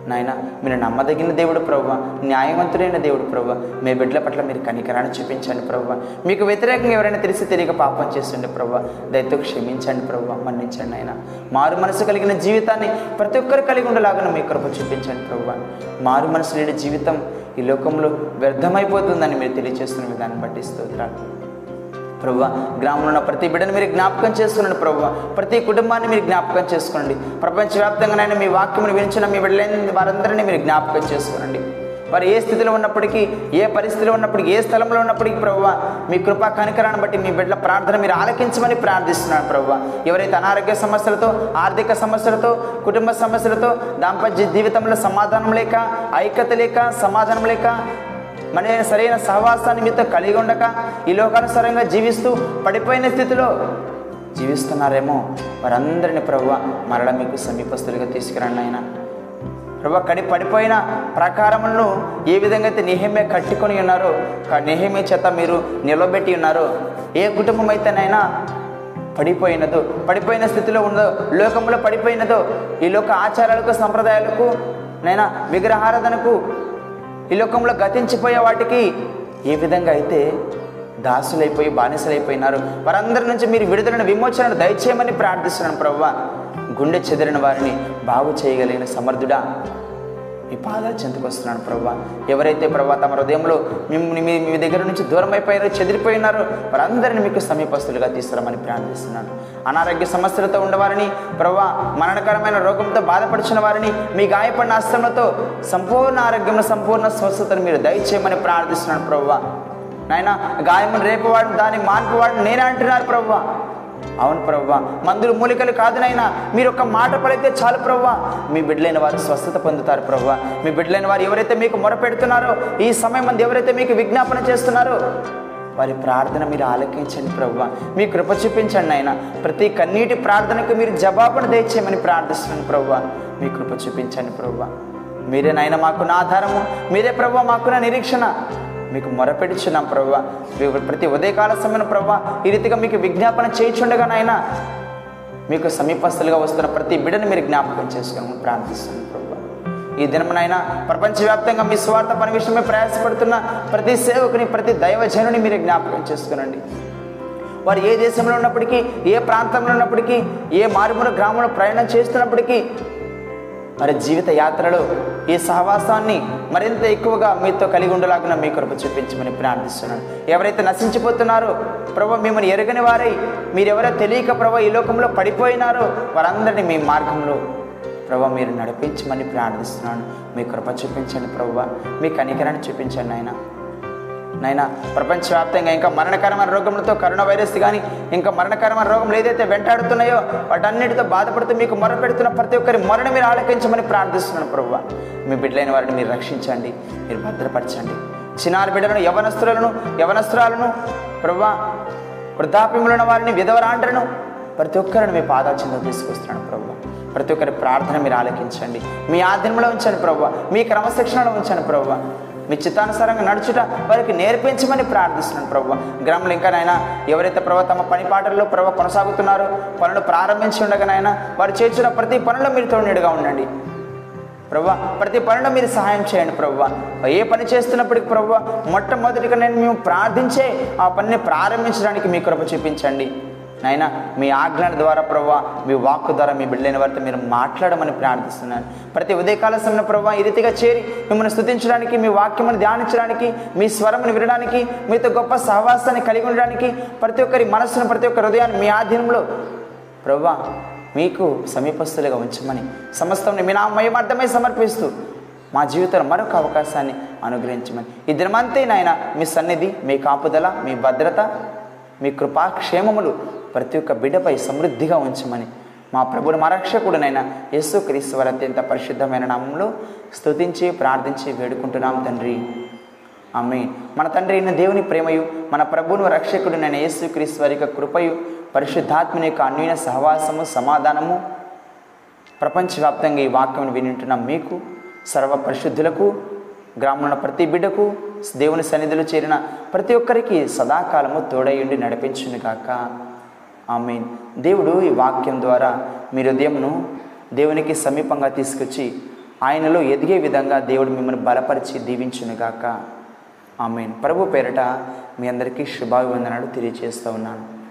నాయన మీరు నమ్మదగిన దేవుడు ప్రభు న్యాయవంతుడైన దేవుడు ప్రభు మీ బిడ్డల పట్ల మీరు కనికరాన్ని చూపించండి ప్రభు మీకు వ్యతిరేకంగా ఎవరైనా తెలిసి తెలియక పాపం చేస్తుండే ప్రభు దయతో క్షమించండి ప్రభు మన్నించండి ఆయన మారు మనసు కలిగిన జీవితాన్ని ప్రతి ఒక్కరు కలిగి ఉండేలాగా మీ కృప చూపించండి ప్రభు మారు మనసు లేని జీవితం ఈ లోకంలో వ్యర్థమైపోతుందని మీరు తెలియజేస్తున్న విధాన్ని బట్టి స్తోత్రాలు. ప్రభు గ్రామంలో ఉన్న ప్రతి బిడ్డను మీరు జ్ఞాపకం చేసుకునండి ప్రభు ప్రతి కుటుంబాన్ని మీరు జ్ఞాపకం చేసుకోండి. ప్రపంచవ్యాప్తంగానైనా మీ వాక్యమును వినిచిన మీ బిడ్డలైన వారందరినీ మీరు జ్ఞాపకం చేసుకోనండి. వారు ఏ స్థితిలో ఉన్నప్పటికీ ఏ పరిస్థితిలో ఉన్నప్పటికీ ఏ స్థలంలో ఉన్నప్పటికీ ప్రభు మీ కృపా కనికరాన్ని బట్టి మీ బిడ్డల ప్రార్థన మీరు ఆలకించమని ప్రార్థిస్తున్నాను ప్రభు ఎవరైతే అనారోగ్య సమస్యలతో ఆర్థిక సమస్యలతో కుటుంబ సమస్యలతో దాంపత్య జీవితంలో సమాధానం లేక ఐక్యత లేక సమాధానం లేక మన సరైన సహవాసాన్ని మీతో కలిగి ఉండక ఈ లోకానుసారంగా జీవిస్తూ పడిపోయిన స్థితిలో జీవిస్తున్నారేమో వారందరిని ప్రభు మరల మీకు సమీపస్తులుగా తీసుకురండి ఆయన ప్రభు కడి పడిపోయిన ప్రకారములను ఏ విధంగా అయితే నిహమే కట్టుకొని ఉన్నారో నిహమే చేత మీరు నిలబెట్టి ఉన్నారో ఏ కుటుంబం అయితేనైనా పడిపోయినదో పడిపోయిన స్థితిలో ఉన్నదో లోకంలో పడిపోయినదో ఈ లోక ఆచారాలకు సంప్రదాయాలకు నైనా విగ్రహారాధనకు ఈ లోకంలో గతించిపోయే వాటికి ఏ విధంగా అయితే దాసులైపోయి బానిసలైపోయినారు వారందరి నుంచి మీరు విడుదలను విమోచనను దయచేయమని ప్రార్థిస్తున్నాను ప్రవ్వ గుండె చెదిరిన వారిని బాగు చేయగలిగిన సమర్థుడా. మీ పాదాలు చెందుకు వస్తున్నాను ప్రభా. ఎవరైతే ప్రభా తమ హృదయంలో మిమ్మల్ని మీ మీ దగ్గర నుంచి దూరం అయిపోయారో చెదిరిపోయినారో వారందరిని మీకు సమీపస్తులుగా తీసుకురామని ప్రార్థిస్తున్నాను అనారోగ్య సమస్యలతో ఉండవారిని ప్రభా మరణకరమైన రోగంతో బాధపడిచిన వారిని మీ గాయపడిన అస్త్రములతో సంపూర్ణ ఆరోగ్యంలో సంపూర్ణ స్వస్థతను మీరు దయచేయమని ప్రార్థిస్తున్నాను ప్రభా. నాయన గాయమును రేపువాడిని దాన్ని మాన్పువాడిని నేనే అంటున్నారు ప్రభా. అవును ప్రవ్వా మందులు మూలికలు కాదు నైనా మీరు ఒక మాట పడితే చాలు ప్రవ్వా. మీ బిడ్డలైన వారు స్వస్థత పొందుతారు ప్రవ్వా. మీ బిడ్డలైన వారు ఎవరైతే మీకు మొరపెడుతున్నారో ఈ సమయం మంది ఎవరైతే మీకు విజ్ఞాపన చేస్తున్నారో వారి ప్రార్థన మీరు ఆలకించండి ప్రవ్వా. మీ కృప చూపించండి ఆయన ప్రతి కన్నీటి ప్రార్థనకు మీరు జవాబును దయచేయమని ప్రార్థిస్తున్నాను ప్రవ్వా. మీ కృప చూపించండి ప్రవ్వా. మీరే నాయన మాకున్న ఆధారము. మీరే ప్రవ్వా మాకున్న నిరీక్షణ. మీకు మొరపెడుచున్నాం ప్రవ్వా ప్రతి ఉదయకాల సమయం ప్రభా ఈ రీతిగా మీకు విజ్ఞాపన చేయించుండగా నాయన మీకు సమీపస్తులుగా వస్తున్న ప్రతి బిడ్డను మీరు జ్ఞాపకం చేసుకోమని ప్రార్థిస్తున్నాను ప్రభా. ఈ దినమునైనా ప్రపంచవ్యాప్తంగా మీ స్వార్థ పని విషయమే ప్రయాసపడుతున్న ప్రతి సేవకుని ప్రతి దైవజనుని మీరు జ్ఞాపకం చేసుకునండి. వారు ఏ దేశంలో ఉన్నప్పటికీ ఏ ప్రాంతంలో ఉన్నప్పటికీ ఏ మారుమూల గ్రామంలో ప్రయాణం చేస్తున్నప్పటికీ మరి జీవిత యాత్రలో ఈ సహవాసాన్ని మరింత ఎక్కువగా మీతో కలిగి ఉండలాగిన మీ కొరకు చూపించమని ప్రార్థిస్తున్నాను. ఎవరైతే నశించిపోతున్నారో ప్రభు మిమ్మల్ని ఎరగని వారై మీరెవరో తెలియక ప్రభు ఈ లోకంలో పడిపోయినారో వారందరినీ మీ మార్గంలో ప్రభు మీరు నడిపించమని ప్రార్థిస్తున్నాను. మీ కృప చూపించండి ప్రభు. మీ కనికరాన్ని చూపించండి ఆయన నైనా ప్రపంచవ్యాప్తంగా ఇంకా మరణకరమైన రోగములతో కరోనా వైరస్ కానీ ఇంకా మరణకరమైన రోగములు ఏదైతే వెంటాడుతున్నాయో వాటన్నిటితో బాధపడుతూ మీకు మొరపెడుతున్న ప్రతి ఒక్కరి మొరను మీరు ఆలకించమని ప్రార్థిస్తున్నాను ప్రభు మీ బిడ్డలైన వారిని మీరు రక్షించండి మీరు భద్రపరచండి. చిన్నారి బిడ్డలను యవనస్తులను యవనస్తురాలను ప్రభు వృద్ధాప్యములు ఉన్న వారిని విధవరాండ్రను ప్రతి ఒక్కరిని మీ పాదాల చింత తీసుకొస్తున్నాను ప్రభు ప్రతి ఒక్కరి ప్రార్థన మీరు ఆలకించండి. మీ ఆధీనంలో ఉంచండి ప్రభు మీ క్రమశిక్షణలో ఉంచండి ప్రభు మీ చిత్తానుసారంగా నడుచుట వారికి నేర్పించమని ప్రార్థిస్తున్నాను ప్రభు గ్రామంలో ఇంకానైనా ఎవరైతే ప్రభు తమ పని పాటల్లో ప్రభు కొనసాగుతున్నారో పనులు ప్రారంభించి ఉండగానైనా వారు చేర్చిన ప్రతి పనిలో మీరు తోడుగా ఉండండి. ప్రభా ప్రతి పనిలో మీరు సహాయం చేయండి ప్రభా ఏ పని చేస్తున్నప్పటికీ ప్రభా మొట్టమొదటిగా నేను మేము ప్రార్థించే ఆ పనిని ప్రారంభించడానికి మీ కృప చూపించండి. నాయన మీ ఆజ్ఞల ద్వారా ప్రభా మీ వాక్కు ద్వారా మీ బిడ్డలైన వారితో మీరు మాట్లాడమని ప్రార్థిస్తున్నాను. ప్రతి ఉదయకాల సమయంలో ప్రభా ఈ రీతిగా చేరి మిమ్మల్ని స్థుతించడానికి మీ వాక్యమును ధ్యానించడానికి మీ స్వరమును వినడానికి మీతో గొప్ప సహవాసాన్ని కలిగి ఉండడానికి ప్రతి ఒక్కరి మనస్సును ప్రతి ఒక్క హృదయాన్ని మీ ఆధీనంలో ప్రభా మీకు సమీపస్తులుగా ఉంచమని సమస్తం మీ నా మయమార్థమై సమర్పిస్తూ మా జీవితంలో మరొక అవకాశాన్ని అనుగ్రహించమని. ఈ దినమంతే నాయన మీ సన్నిధి మీ కాపుదల మీ భద్రత మీ కృపాక్షేమములు ప్రతి ఒక్క బిడ్డపై సమృద్ధిగా ఉంచమని మా ప్రభుని మా రక్షకుడునైన యేసు క్రీస్తు వారి అత్యంత పరిశుద్ధమైన నామంలో స్తుతించి ప్రార్థించి వేడుకుంటున్నాం తండ్రి. ఆమె మన తండ్రి అయిన దేవుని ప్రేమయు మన ప్రభును రక్షకుడునైన యేసు క్రీస్తు యొక్క కృపయు పరిశుద్ధాత్మని యొక్క అన్వీన సహవాసము సమాధానము ప్రపంచవ్యాప్తంగా ఈ వాక్యం వినింటున్న మీకు సర్వ పరిశుద్ధులకు గ్రామంలో ప్రతి బిడ్డకు దేవుని సన్నిధిలో చేరిన ప్రతి ఒక్కరికి సదాకాలము తోడయుండి నడిపించునుగాక. ఆమె దేవుడు ఈ వాక్యం ద్వారా మీ హృదయంను దేవునికి సమీపంగా తీసుకొచ్చి ఆయనలో ఎదిగే విధంగా దేవుడు మిమ్మల్ని బలపరిచి దీవించునుగాక. ఆమెన్. ప్రభు పేరట మీ అందరికీ శుభాభివందనాలు తెలియజేస్తూ ఉన్నాను.